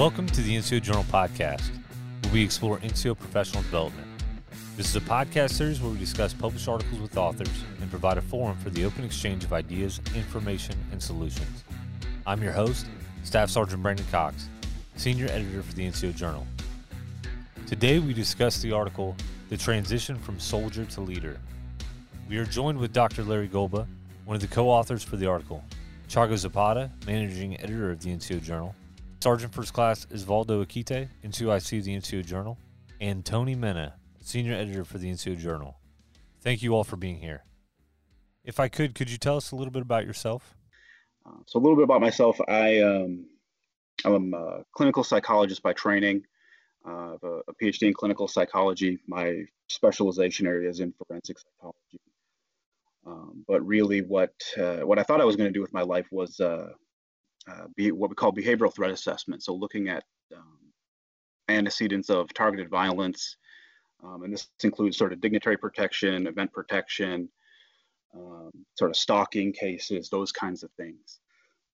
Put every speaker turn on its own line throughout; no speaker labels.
Welcome to the NCO Journal podcast, where we explore NCO professional development. This is a podcast series where we discuss published articles with authors and provide a forum for the open exchange of ideas, information, and solutions. I'm your host, Staff Sergeant Brandon Cox, Senior Editor for the NCO Journal. Today we discuss the article, The Transition from Soldier to Leader. We are joined with Dr. Larry Golba, one of the co authors for the article, Chago Zapata, Managing Editor of the NCO Journal, Sergeant First Class Osvaldo Akite, NCOIC of the NCO Journal, and Tony Mena, Senior Editor for the NCO Journal. Thank you all for being here. If I could, could you tell us a little bit about yourself?
Uh, so a little bit about myself. I um, I'm a clinical psychologist by training. Uh, I have a, a, PhD in clinical psychology. My specialization area is in forensic psychology. Um, but really, what uh, what I thought I was going to do with my life was uh, uh, be what we call behavioral threat assessment. So looking at um, antecedents of targeted violence, um, and this includes sort of dignitary protection, event protection, um, sort of stalking cases, those kinds of things.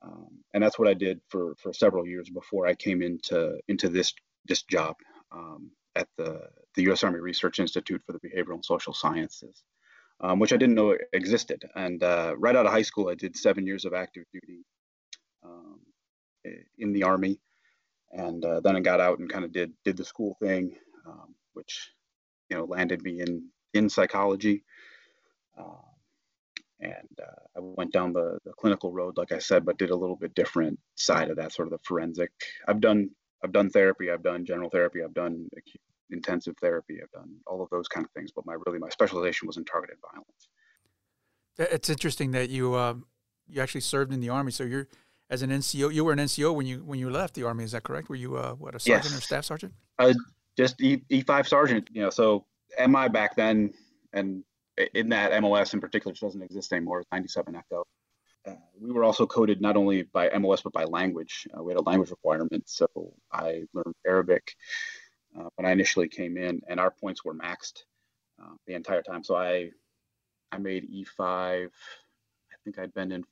Um, and that's what I did for for several years before I came into into this this job um, at the the U.S. Army Research Institute for the Behavioral and Social Sciences. Um, which I didn't know existed. And uh, right out of high school, I did seven years of active duty in the army, and uh, then I got out and kind of did did the school thing, um, which you know landed me in in psychology. Uh, and I went down the, the clinical road, like I said, but did a little bit different side of that, sort of the forensic. I've done I've done therapy, I've done general therapy, I've done acute intensive therapy, I've done all of those kind of things. But my really my specialization was in targeted violence.
It's interesting that you uh, you actually served in the army, so you're as an NCO. You were an NCO when you when you left the army. Is that correct? Were you uh, what a sergeant yes. or staff sergeant?
Uh, just E five sergeant. You know, so MI back then, and in that MOS in particular, which doesn't exist anymore, 97 Echo. Uh, we were also coded not only by MOS but by language. Uh, we had a language requirement, so I learned Arabic uh, when I initially came in, and our points were maxed uh, the entire time. So I I made E5. I think I'd been in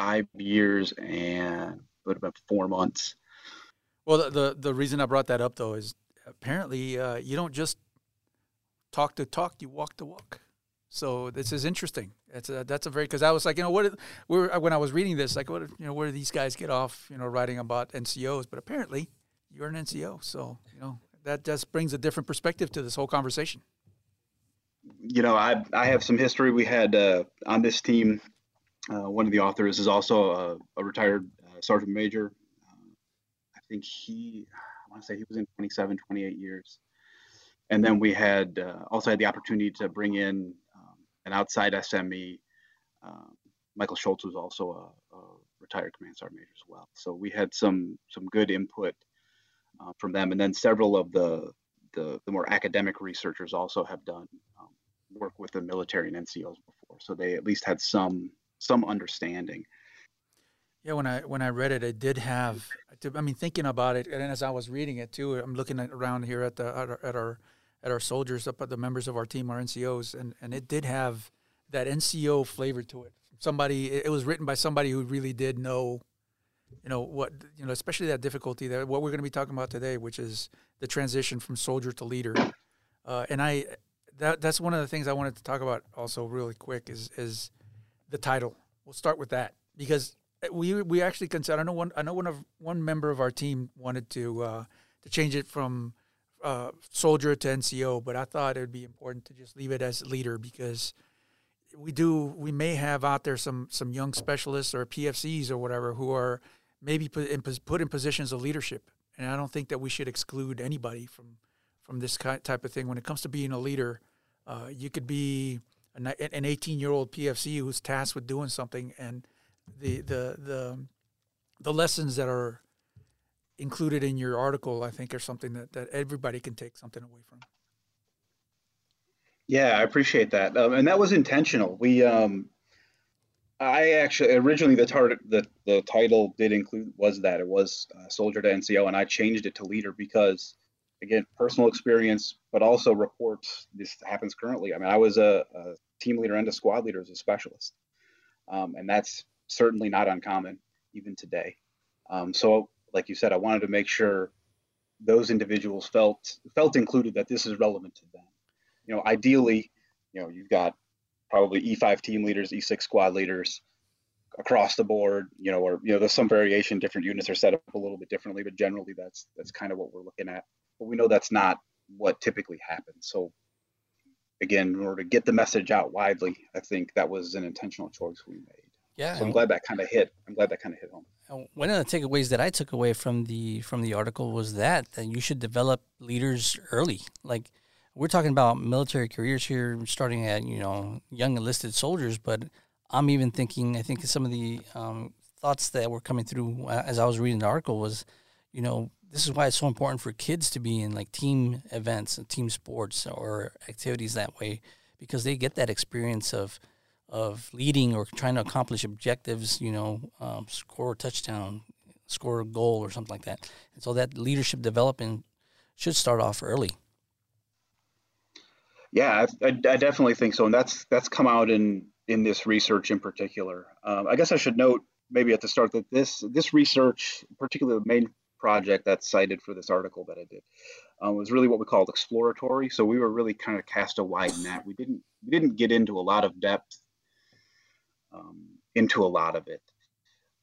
five years and would have been four months.
Well, the, the, the reason I brought that up though is apparently uh, you don't just talk the talk, you walk the walk. So this is interesting. That's a, that's a very because I was like, you know, what we're when I was reading this, like, what you know, where do these guys get off, you know, writing about NCOs? But apparently, you're an NCO, so you know that just brings a different perspective to this whole conversation.
You know, I I have some history. We had uh, on this team uh, one of the authors is also a, a retired uh, sergeant major. Uh, I think he, I want to say he was in 27, 28 years. And then we had uh, also had the opportunity to bring in um, an outside SME. Um, Michael Schultz was also a, a, retired command sergeant major as well. So we had some some good input uh, from them. And then several of the, the, the more academic researchers also have done um, work with the military and NCOs before. So they at least had some some understanding.
Yeah, when I when I read it, it did have. I mean, thinking about it, and as I was reading it too, I'm looking around here at the at our, at our at our soldiers, up at the members of our team, our NCOs, and and it did have that NCO flavor to it. Somebody, it was written by somebody who really did know, you know what you know, especially that difficulty that what we're going to be talking about today, which is the transition from soldier to leader. Uh, and I, that that's one of the things I wanted to talk about also really quick is is the title. We'll start with that because we we actually consider. I know one. I know one of one member of our team wanted to uh, to change it from uh, soldier to NCO, but I thought it would be important to just leave it as leader because we do. We may have out there some some young specialists or PFCs or whatever who are maybe put in, put in positions of leadership, and I don't think that we should exclude anybody from from this type of thing. When it comes to being a leader, uh, you could be an 18 year old PFC who's tasked with doing something, and the the the the lessons that are included in your article, I think, are something that, that everybody can take something away from.
Yeah, I appreciate that, um, and that was intentional. We, um, I actually originally the tar- the the title did include was that it was uh, soldier to NCO, and I changed it to leader because again, personal experience, but also reports. This happens currently. I mean, I was a, a team leader and a squad leader as a specialist, um, and that's certainly not uncommon even today. Um, so like you said, I wanted to make sure those individuals felt felt included that this is relevant to them. You know, ideally, you know, you've got probably E5 team leaders, E6 squad leaders across the board, you know, or you know, there's some variation. Different units are set up a little bit differently, but generally, that's that's kind of what we're looking at. But we know that's not what typically happens. So, again, in order to get the message out widely, I think that was an intentional choice we made.
Yeah.
So I'm glad that kind of hit. I'm glad that kind of hit home.
One of the takeaways that I took away from the from the article was that that you should develop leaders early. Like we're talking about military careers here, starting at you know young enlisted soldiers, but I'm even thinking. I think some of the um, thoughts that were coming through uh, as I was reading the article was, you know, this is why it's so important for kids to be in like team events and team sports or activities that way because they get that experience of of leading or trying to accomplish objectives, you know, um, score a touchdown, score a goal or something like that. And so that leadership development should start off early.
Yeah, I, I, definitely think so, and that's that's come out in in this research in particular. Um, I guess I should note maybe at the start that this this research, particularly the main project that's cited for this article that I did, um, was really what we called exploratory. So we were really kind of cast a wide net. We didn't we didn't get into a lot of depth um, into a lot of it.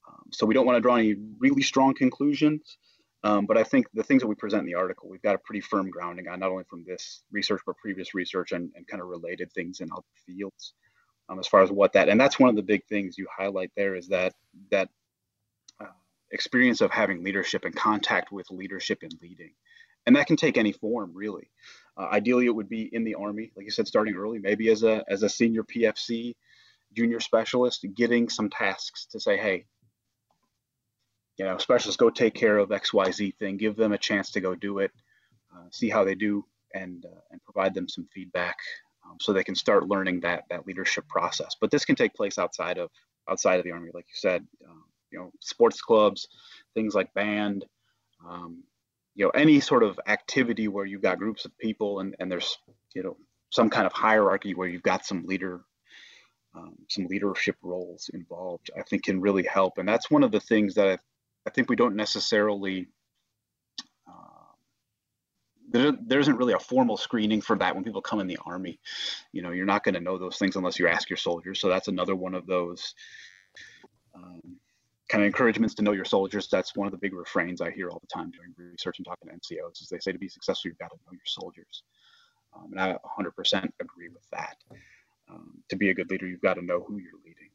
Um, so we don't want to draw any really strong conclusions, um, but I think the things that we present in the article, we've got a pretty firm grounding on, not only from this research, but previous research and, and kind of related things in other fields. Um, as far as what that, and that's one of the big things you highlight there is that that experience of having leadership and contact with leadership and leading, and that can take any form really. Uh, ideally, it would be in the army, like you said, starting early, maybe as a as a senior PFC, junior specialist getting some tasks to say, hey, you know, specialists go take care of XYZ thing, give them a chance to go do it, uh, see how they do, and uh, and provide them some feedback um, so they can start learning that that leadership process. But this can take place outside of outside of the army, like you said, um, you know, sports clubs, things like band, um, you know, any sort of activity where you've got groups of people and and there's you know some kind of hierarchy where you've got some leader um, some leadership roles involved, I think can really help. And that's one of the things that I, I think we don't necessarily, uh, there, there isn't really a formal screening for that when people come in the Army. You know, you're not going to know those things unless you ask your soldiers. So that's another one of those um, kind of encouragements to know your soldiers. That's one of the big refrains I hear all the time during research and talking to NCOs is they say to be successful, you've got to know your soldiers. Um, and I 100% agree with that um, to be a good leader, you've got to know who you're leading.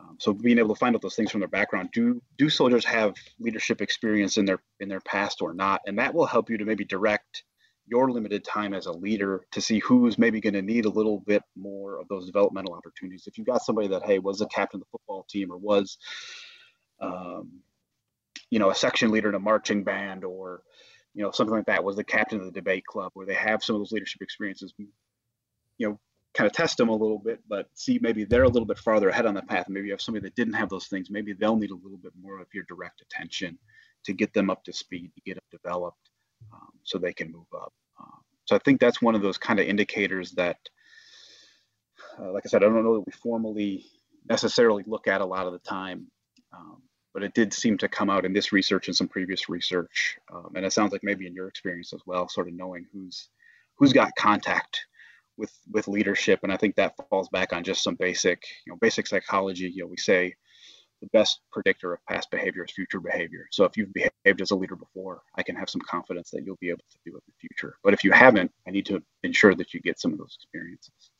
Um, so being able to find out those things from their background, do do soldiers have leadership experience in their in their past or not, and that will help you to maybe direct your limited time as a leader to see who's maybe going to need a little bit more of those developmental opportunities. If you've got somebody that hey was a captain of the football team or was, um, you know, a section leader in a marching band or you know something like that was the captain of the debate club where they have some of those leadership experiences you know kind of test them a little bit, but see maybe they're a little bit farther ahead on the path. Maybe you have somebody that didn't have those things. Maybe they'll need a little bit more of your direct attention to get them up to speed, to get them developed, um, so they can move up. Um, so I think that's one of those kind of indicators that, uh, like I said, I don't know that we formally necessarily look at a lot of the time, um, but it did seem to come out in this research and some previous research, um, and it sounds like maybe in your experience as well, sort of knowing who's who's got contact with with leadership. And i think that falls back on just some basic you know basic psychology. You know we say the best predictor of past behavior is future behavior. So if you've behaved as a leader before i can have some confidence that you'll be able to do it in the future. But if you haven't i need to ensure that you get some of those experiences.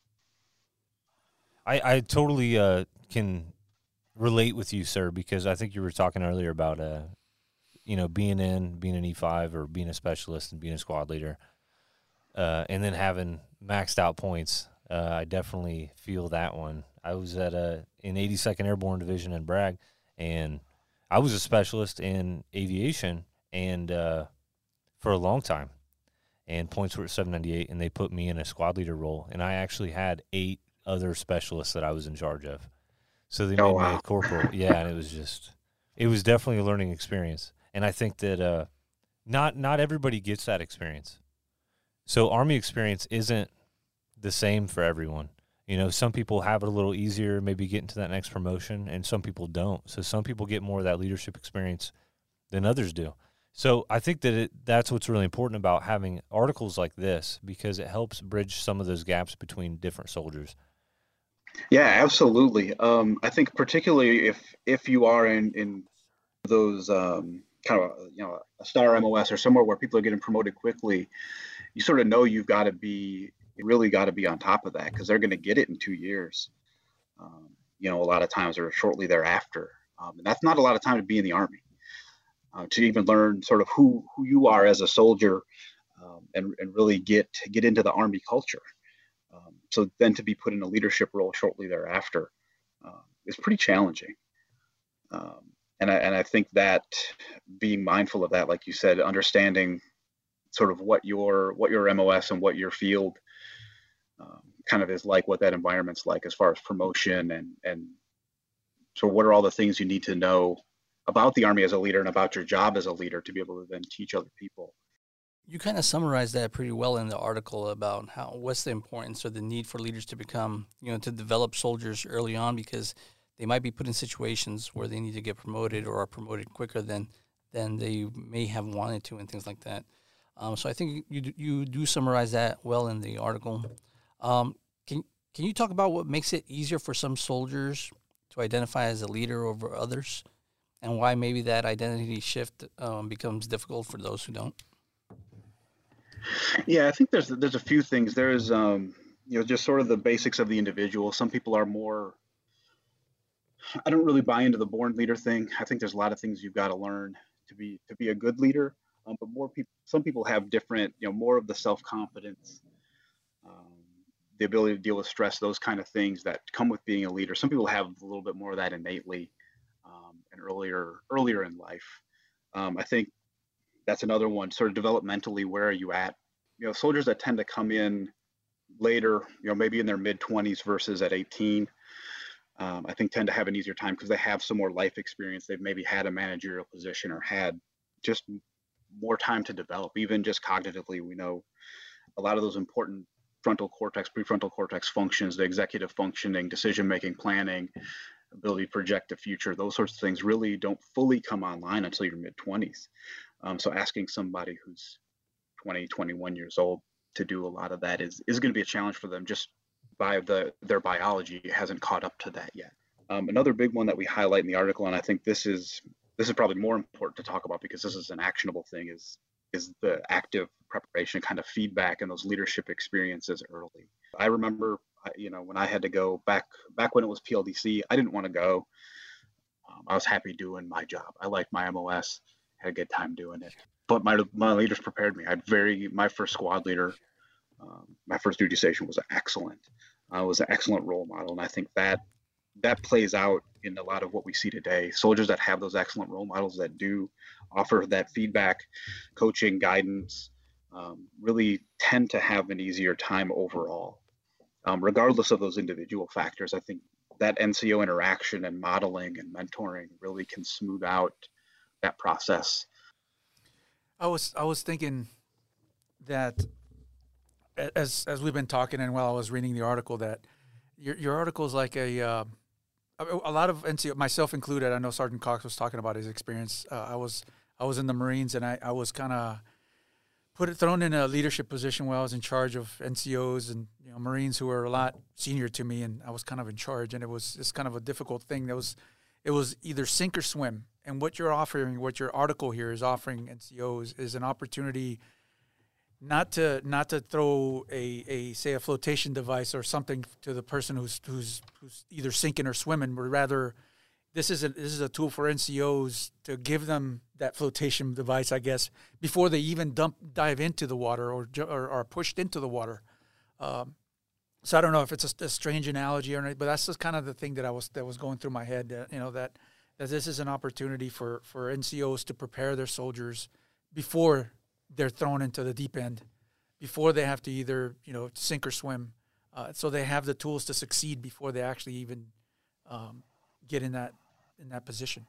I i totally uh, can relate with you sir because i think you were talking earlier about uh you know being in being an e5 or being a specialist and being a squad leader uh, and then having maxed out points. Uh, I definitely feel that one. I was at a in 82nd Airborne Division in Bragg, and I was a specialist in aviation and uh, for a long time. And points were at 798, and they put me in a squad leader role. And I actually had eight other specialists that I was in charge of. So they oh, made wow. me a corporal. yeah, and it was just, it was definitely a learning experience. And I think that uh, not not everybody gets that experience. So army experience isn't the same for everyone. You know, some people have it a little easier, maybe get into that next promotion, and some people don't. So some people get more of that leadership experience than others do. So I think that it, that's what's really important about having articles like this because it helps bridge some of those gaps between different soldiers.
Yeah, absolutely. Um, I think particularly if if you are in in those um, kind of you know a star MOS or somewhere where people are getting promoted quickly, you sort of know you've got to be really got to be on top of that because they're going to get it in two years. Um, you know, a lot of times or shortly thereafter, um, and that's not a lot of time to be in the army uh, to even learn sort of who who you are as a soldier um, and and really get get into the army culture. Um, so then to be put in a leadership role shortly thereafter uh, is pretty challenging. Um, and I, and I think that being mindful of that, like you said, understanding sort of what your what your MOS and what your field um, kind of is like, what that environment's like as far as promotion and and so what are all the things you need to know about the army as a leader and about your job as a leader to be able to then teach other people.
You kind of summarized that pretty well in the article about how what's the importance or the need for leaders to become, you know, to develop soldiers early on because they might be put in situations where they need to get promoted or are promoted quicker than than they may have wanted to and things like that. Um, so I think you you do summarize that well in the article. Um, can can you talk about what makes it easier for some soldiers to identify as a leader over others, and why maybe that identity shift um, becomes difficult for those who don't?
Yeah, I think there's there's a few things. There's um, you know just sort of the basics of the individual. Some people are more I don't really buy into the born leader thing. I think there's a lot of things you've got to learn to be to be a good leader. Um, but more people, some people have different, you know, more of the self confidence, um, the ability to deal with stress, those kind of things that come with being a leader. Some people have a little bit more of that innately, um, and earlier earlier in life. Um, I think that's another one. Sort of developmentally, where are you at? You know, soldiers that tend to come in later, you know, maybe in their mid 20s versus at 18 um, I think tend to have an easier time because they have some more life experience. They've maybe had a managerial position or had just more time to develop, even just cognitively. We know a lot of those important frontal cortex, prefrontal cortex functions, the executive functioning, decision making, planning, ability to project the future, those sorts of things really don't fully come online until your mid 20s. Um, so asking somebody who's 20, 21 years old to do a lot of that is, is going to be a challenge for them just by the their biology hasn't caught up to that yet. Um, another big one that we highlight in the article, and I think this is this is probably more important to talk about because this is an actionable thing, is is the active preparation, kind of feedback, and those leadership experiences early. I remember, you know, when I had to go back back when it was PLDC, I didn't want to go. Um, I was happy doing my job. I liked my MOS, had a good time doing it. But my my leaders prepared me. I had very my first squad leader um, my first duty station was excellent. Uh, was an excellent role model, and I think that that plays out in a lot of what we see today. Soldiers that have those excellent role models that do offer that feedback, coaching, guidance, um, really tend to have an easier time overall, um, regardless of those individual factors. I think that NCO interaction and modeling and mentoring really can smooth out that process.
I was I was thinking that as as we've been talking and while I was reading the article that your your article is like a uh, a lot of NCO myself included. I know Sergeant Cox was talking about his experience. Uh, I was I was in the Marines and I, I was kind of put it thrown in a leadership position where I was in charge of NCOs and you know Marines who were a lot senior to me and I was kind of in charge and it was it's kind of a difficult thing. That was it was either sink or swim. And what you're offering, what your article here is offering NCOs is an opportunity not to not to throw a, a say a flotation device or something to the person who's who's who's either sinking or swimming, but rather this is a this is a tool for NCOs to give them that flotation device, I guess, before they even dump dive into the water or or are pushed into the water. Um, so I don't know if it's a, a, strange analogy or not, but that's just kind of the thing that I was that was going through my head. Uh, you know that that this is an opportunity for for NCOs to prepare their soldiers before they're thrown into the deep end before they have to either you know sink or swim. Uh, so they have the tools to succeed before they actually even um, get in that in that position.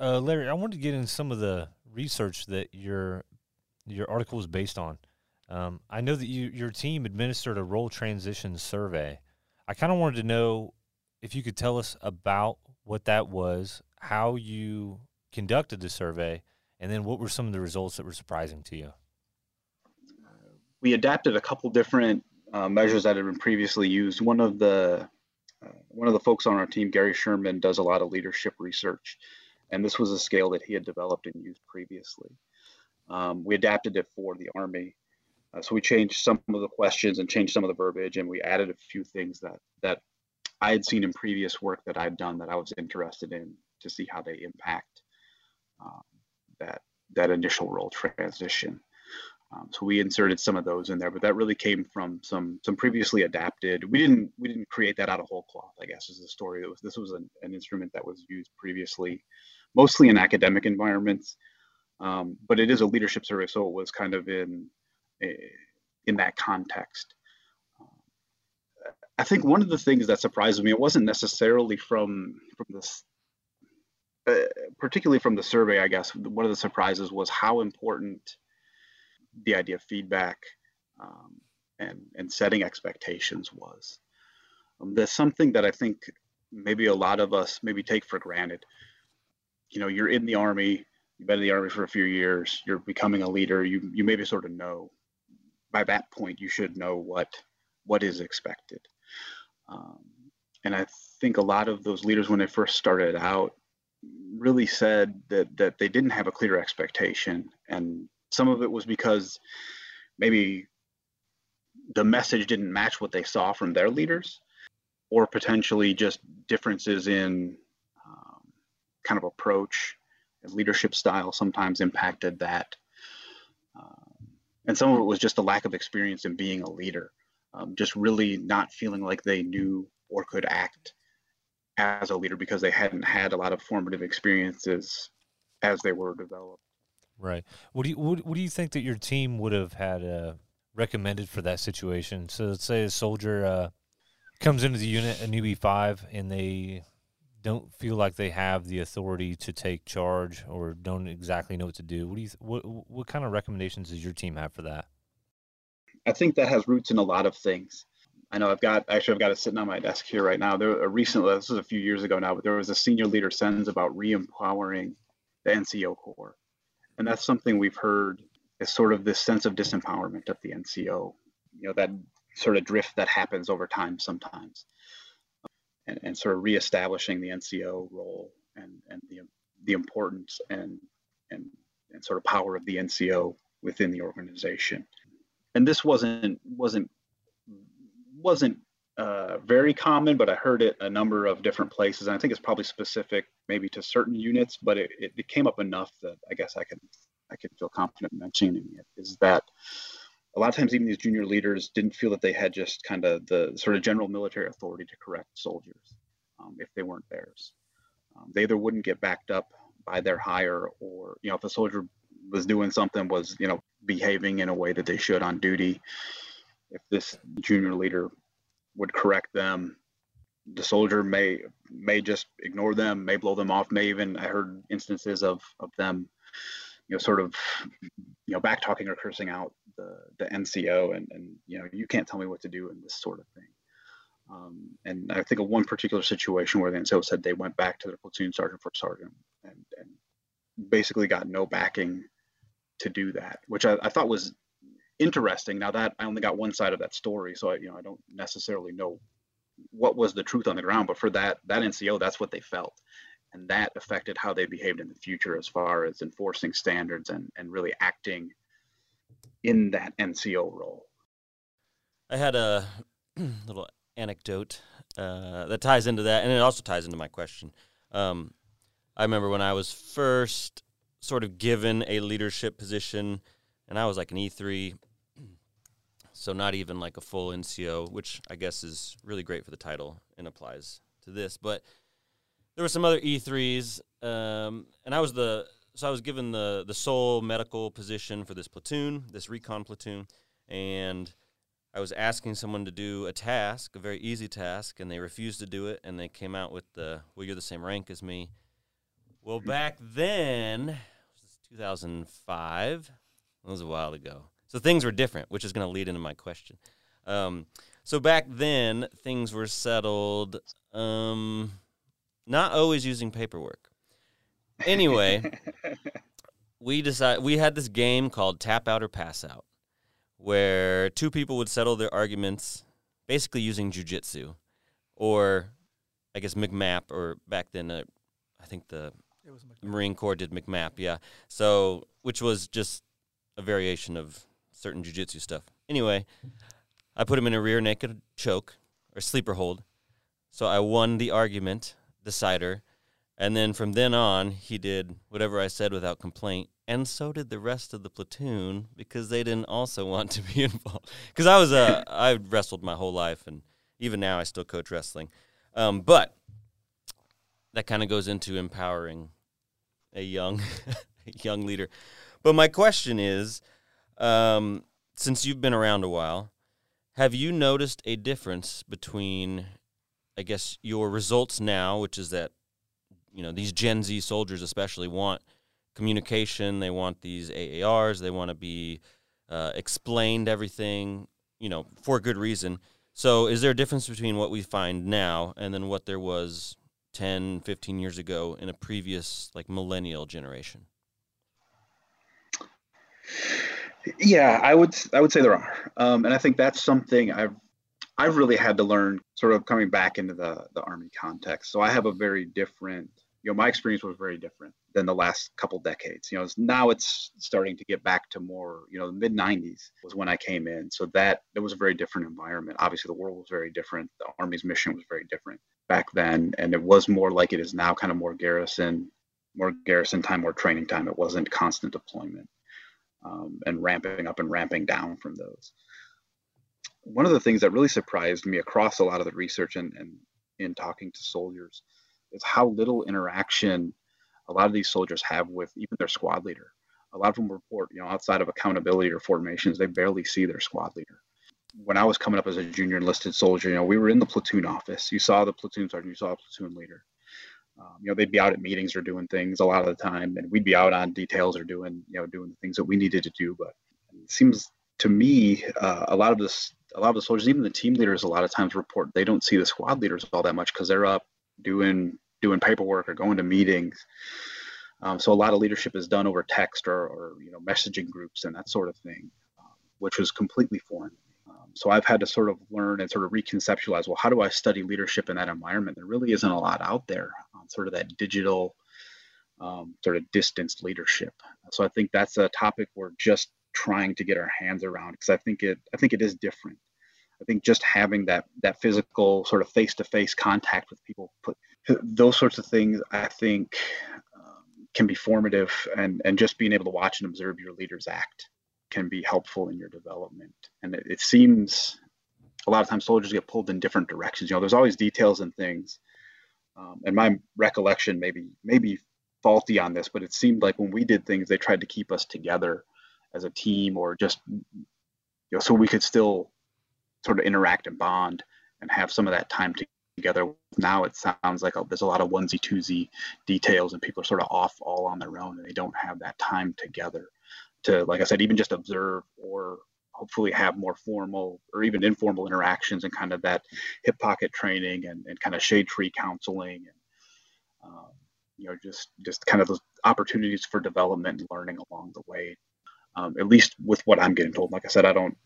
Uh, Larry, I wanted to get in some of the research that your your article was based on. Um, I know that you your team administered a role transition survey. I kind of wanted to know if you could tell us about what that was, how you conducted the survey, and then what were some of the results that were surprising to you?
We adapted a couple different uh, measures that had been previously used. One of the uh, one of the folks on our team, Gary Sherman, does a lot of leadership research, and this was a scale that he had developed and used previously. Um, we adapted it for the Army, uh, so we changed some of the questions and changed some of the verbiage, and we added a few things that that I had seen in previous work that I'd done that I was interested in to see how they impact um, that that initial role transition. Um, so we inserted some of those in there, but that really came from some some previously adapted. We didn't we didn't create that out of whole cloth. I guess is the story. It was this was an, an instrument that was used previously, mostly in academic environments, um, but it is a leadership survey, so it was kind of in in that context. I think one of the things that surprised me it wasn't necessarily from from this. Uh, particularly from the survey, I guess one of the surprises was how important the idea of feedback um, and and setting expectations was. Um, there's something that I think maybe a lot of us maybe take for granted. You know, you're in the army, you've been in the army for a few years, you're becoming a leader. You you maybe sort of know. By that point, you should know what what is expected. Um, and I think a lot of those leaders, when they first started out, really said that that they didn't have a clear expectation and some of it was because maybe the message didn't match what they saw from their leaders, or potentially just differences in um, kind of approach and leadership style sometimes impacted that. Um, and some of it was just a lack of experience in being a leader, um, just really not feeling like they knew or could act as a leader because they hadn't had a lot of formative experiences as they were developed.
Right. What do you what, what do you think that your team would have had uh, recommended for that situation? So let's say a soldier uh, comes into the unit, a new E5, and they don't feel like they have the authority to take charge or don't exactly know what to do. What do you what what kind of recommendations does your team have for that?
I think that has roots in a lot of things. I know I've got actually I've got it sitting on my desk here right now. There a recently this was a few years ago now, but there was a senior leader sends about re-empowering the NCO Corps and that's something we've heard is sort of this sense of disempowerment of the NCO, you know, that sort of drift that happens over time sometimes, and, and sort of reestablishing the NCO role and, and the, the importance and, and, and sort of power of the NCO within the organization. And this wasn't wasn't wasn't uh, very common, but I heard it a number of different places. And I think it's probably specific maybe to certain units, but it, it, it came up enough that I guess I can I can feel confident mentioning it. Is that a lot of times even these junior leaders didn't feel that they had just kind of the sort of general military authority to correct soldiers um, if they weren't theirs. Um, they either wouldn't get backed up by their higher, or you know if a soldier was doing something was you know behaving in a way that they should on duty. If this junior leader would correct them. The soldier may may just ignore them, may blow them off, may even I heard instances of of them, you know, sort of you know back talking or cursing out the the NCO and and you know you can't tell me what to do and this sort of thing. Um, and I think of one particular situation where the NCO said they went back to their platoon sergeant for sergeant and, and basically got no backing to do that, which I, I thought was interesting. Now that I only got one side of that story, so I, you know I don't necessarily know what was the truth on the ground. But for that that NCO, that's what they felt, and that affected how they behaved in the future as far as enforcing standards and and really acting in that NCO role.
I had a little anecdote uh, that ties into that, and it also ties into my question. Um, I remember when I was first sort of given a leadership position and I was like an E3, so not even like a full NCO, which I guess is really great for the title and applies to this. But there were some other E3s, um, and I was the so I was given the the sole medical position for this platoon, this recon platoon, and I was asking someone to do a task, a very easy task, and they refused to do it, and they came out with the well, you're the same rank as me. Well, back then, 2005. That was a while ago. So things were different, which is going to lead into my question. Um, so back then, things were settled, um, not always using paperwork. anyway, we decided we had this game called Tap Out or Pass Out, where two people would settle their arguments basically using jujitsu, or I guess MCMAP, or back then, uh, I think the
It was McDonald's.
Marine Corps did MCMAP, yeah. So, which was just a variation of certain jujitsu stuff. Anyway, I put him in a rear naked choke or sleeper hold. So I won the argument, decider, and then from then on, he did whatever I said without complaint, and so did the rest of the platoon because they didn't also want to be involved. Because I was uh, I wrestled my whole life, and even now I still coach wrestling. Um, but that kind of goes into empowering a young young leader. But my question is, um, since you've been around a while, have you noticed a difference between, I guess, your results now, which is that, you know, these Gen Z soldiers especially want communication, they want these AARs, they want to be uh, explained everything, you know, for good reason. So, is there a difference between what we find now and then what there was 10, 15 years ago in a previous like millennial generation?
Yeah, I would I would say there are, um, and I think that's something I've I've really had to learn, sort of coming back into the the army context. So I have a very different, you know, my experience was very different than the last couple decades. You know, now it's starting to get back to more, you know, the mid '90s was when I came in, so that it was a very different environment. Obviously, the world was very different. The army's mission was very different back then, and it was more like it is now, kind of more garrison, more garrison time, more training time. It wasn't constant deployment um, and ramping up and ramping down from those. One of the things that really surprised me across a lot of the research and, and in talking to soldiers is how little interaction a lot of these soldiers have with even their squad leader. A lot of them report, you know, outside of accountability or formations, they barely see their squad leader. When I was coming up as a junior enlisted soldier, you know, we were in the platoon office. You saw the platoon sergeant, you saw a platoon leader. Um, you know, they'd be out at meetings or doing things a lot of the time, and we'd be out on details or doing, you know, doing the things that we needed to do. But it seems to me, uh, a lot of this, a lot of the soldiers, even the team leaders, a lot of times report they don't see the squad leaders all that much because they're up doing doing paperwork or going to meetings. Um, so a lot of leadership is done over text or, or you know messaging groups and that sort of thing, um, which was completely foreign. So I've had to sort of learn and sort of reconceptualize. Well, how do I study leadership in that environment? There really isn't a lot out there on sort of that digital, um, sort of distanced leadership. So I think that's a topic we're just trying to get our hands around because I think it I think it is different. I think just having that that physical sort of face-to-face contact with people, put those sorts of things, I think um, can be formative, and and just being able to watch and observe your leaders act can be helpful in your development. And it, it seems a lot of times soldiers get pulled in different directions. You know, there's always details and things. Um, and my recollection maybe maybe faulty on this, but it seemed like when we did things, they tried to keep us together as a team, or just you know, so we could still sort of interact and bond and have some of that time together. Now it sounds like a, there's a lot of onesie twosie details, and people are sort of off all on their own, and they don't have that time together to, like I said, even just observe or hopefully have more formal or even informal interactions and kind of that hip pocket training and, and kind of shade tree counseling and um, you know just just kind of those opportunities for development and learning along the way um, at least with what i'm getting told. Like i said i don't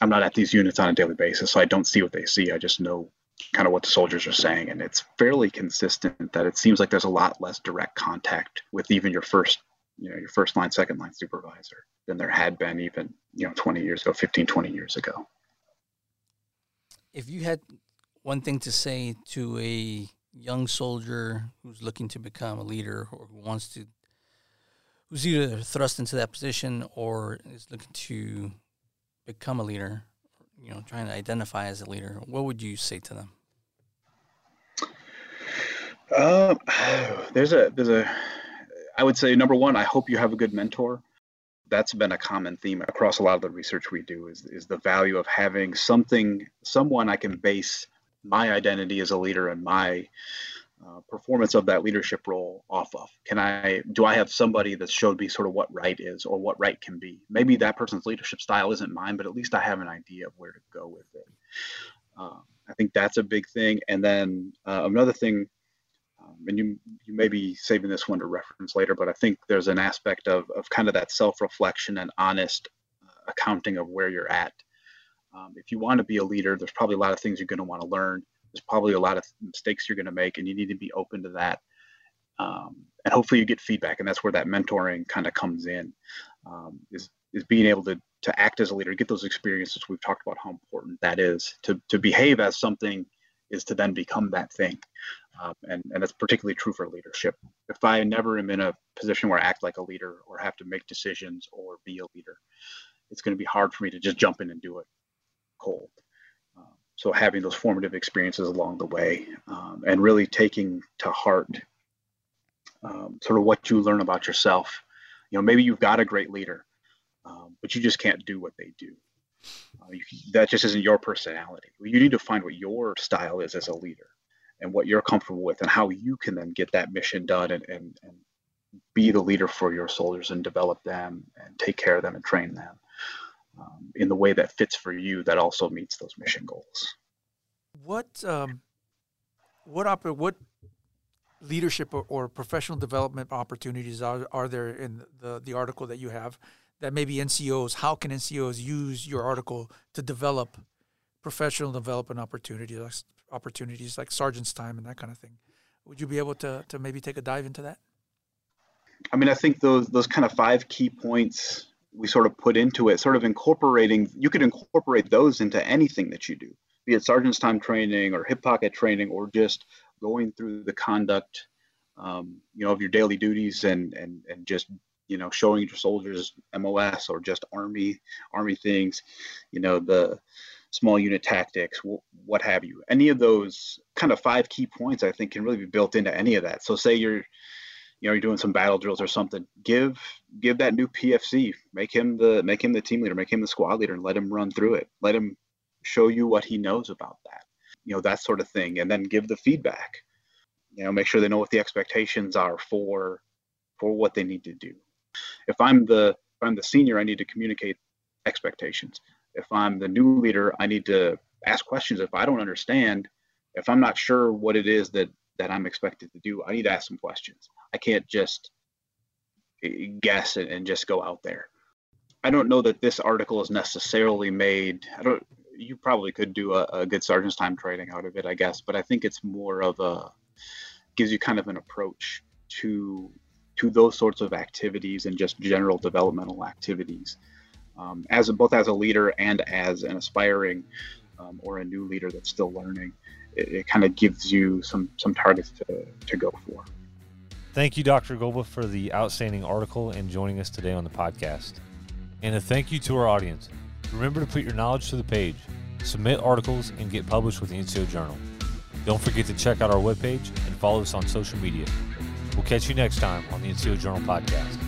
i'm not at these units on a daily basis so i don't see what they see. I just know kind of what the soldiers are saying and it's fairly consistent that it seems like there's a lot less direct contact with even your first you know your first line second line supervisor than there had been even you know 20 years ago 15 20 years ago
If you had one thing to say to a young soldier who's looking to become a leader or who wants to, who's either thrust into that position or is looking to become a leader, you know, trying to identify as a leader, what would you say to them?
um, there's a there's a i would say number one i hope you have a good mentor. That's been a common theme across a lot of the research we do is, is the value of having something someone i can base my identity as a leader and my uh, performance of that leadership role off of. Can i do i have somebody that showed me sort of what right is or what right can be? Maybe that person's leadership style isn't mine but at least i have an idea of where to go with it. Uh, i think that's a big thing. And then uh, another thing Um, and you you may be saving this one to reference later, but I think there's an aspect of of kind of that self-reflection and honest uh, accounting of where you're at. Um, if you want to be a leader, there's probably a lot of things you're going to want to learn. There's probably a lot of mistakes you're going to make, and you need to be open to that. Um, and hopefully, you get feedback, and that's where that mentoring kind of comes in. Um, is is being able to to act as a leader, get those experiences. We've talked about how important that is to to behave as something is to then become that thing. Um, and, and that's particularly true for leadership. If I never am in a position where I act like a leader or have to make decisions or be a leader, it's going to be hard for me to just jump in and do it cold. Um, so having those formative experiences along the way um, and really taking to heart um, sort of what you learn about yourself. You know, maybe you've got a great leader, um, but you just can't do what they do. Uh, you, that just isn't your personality. You need to find what your style is as a leader and what you're comfortable with and how you can then get that mission done and, and, and be the leader for your soldiers and develop them and take care of them and train them um, in the way that fits for you that also meets those mission goals.
What um, what op- what leadership or, or, professional development opportunities are, are there in the the article that you have that maybe NCOs how can NCOs use your article to develop professional development opportunities opportunities like sergeant's time and that kind of thing. Would you be able to to maybe take a dive into that?
I mean, I think those those kind of five key points we sort of put into it, sort of incorporating. You could incorporate those into anything that you do, be it sergeant's time training or hip pocket training, or just going through the conduct, um, you know, of your daily duties and and and just you know showing your soldiers MOS or just army army things, you know the small unit tactics, what have you. Any of those kind of five key points, I think, can really be built into any of that. So, say you're, you know, you're doing some battle drills or something. Give give that new PFC, make him the make him the team leader, make him the squad leader, and let him run through it. Let him show you what he knows about that. You know, that sort of thing, and then give the feedback. You know, make sure they know what the expectations are for for what they need to do. If I'm the if I'm the senior, I need to communicate expectations if I'm the new leader, I need to ask questions. If I don't understand, if I'm not sure what it is that that I'm expected to do, I need to ask some questions. I can't just eh, guess and, and just go out there. I don't know that this article is necessarily made. I don't. You probably could do a, a good sergeant's time training out of it, I guess. But I think it's more of a gives you kind of an approach to to those sorts of activities and just general developmental activities um, as a, both as a leader and as an aspiring um, or a new leader that's still learning. It, it kind of gives you some some targets to, to go for.
Thank you, Dr. Golba, for the outstanding article and joining us today on the podcast. And a thank you to our audience. Remember to put your knowledge to the page, submit articles, and get published with the NCO Journal. Don't forget to check out our webpage and follow us on social media. We'll catch you next time on the NCO Journal podcast.